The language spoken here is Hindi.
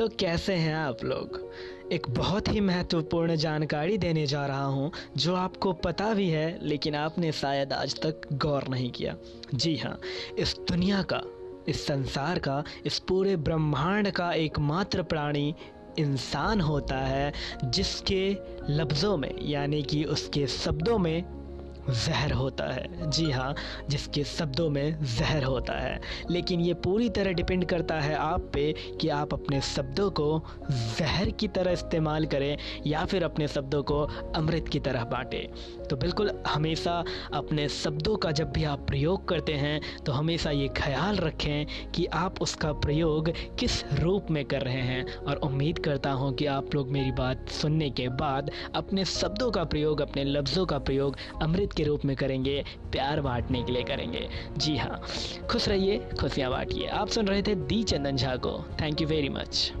तो कैसे हैं आप लोग? एक बहुत ही महत्वपूर्ण जानकारी देने जा रहा हूँ, जो आपको पता भी है, लेकिन आपने शायद आज तक गौर नहीं किया। जी हाँ इस दुनिया का, इस संसार का, इस पूरे ब्रह्मांड का एकमात्र प्राणी इंसान होता है, जिसके लफ्ज़ों में, यानी कि उसके शब्दों में जहर होता है। जी हाँ जिसके शब्दों में जहर होता है। लेकिन ये पूरी तरह डिपेंड करता है आप पे कि आप अपने शब्दों को जहर की तरह इस्तेमाल करें या फिर अपने शब्दों को अमृत की तरह बांटें। तो बिल्कुल हमेशा अपने शब्दों का जब भी आप प्रयोग करते हैं तो हमेशा ये ख्याल रखें कि आप उसका प्रयोग किस रूप में कर रहे हैं। और उम्मीद करता हूँ कि आप लोग मेरी बात सुनने के बाद अपने शब्दों का प्रयोग, अपने लफ्ज़ों का प्रयोग अमृत के रूप में करेंगे, प्यार बांटने के लिए करेंगे। जी हाँ खुश रहिए, खुशियाँ बांटिए। आप सुन रहे थे दी चंदन झा को। Thank you very much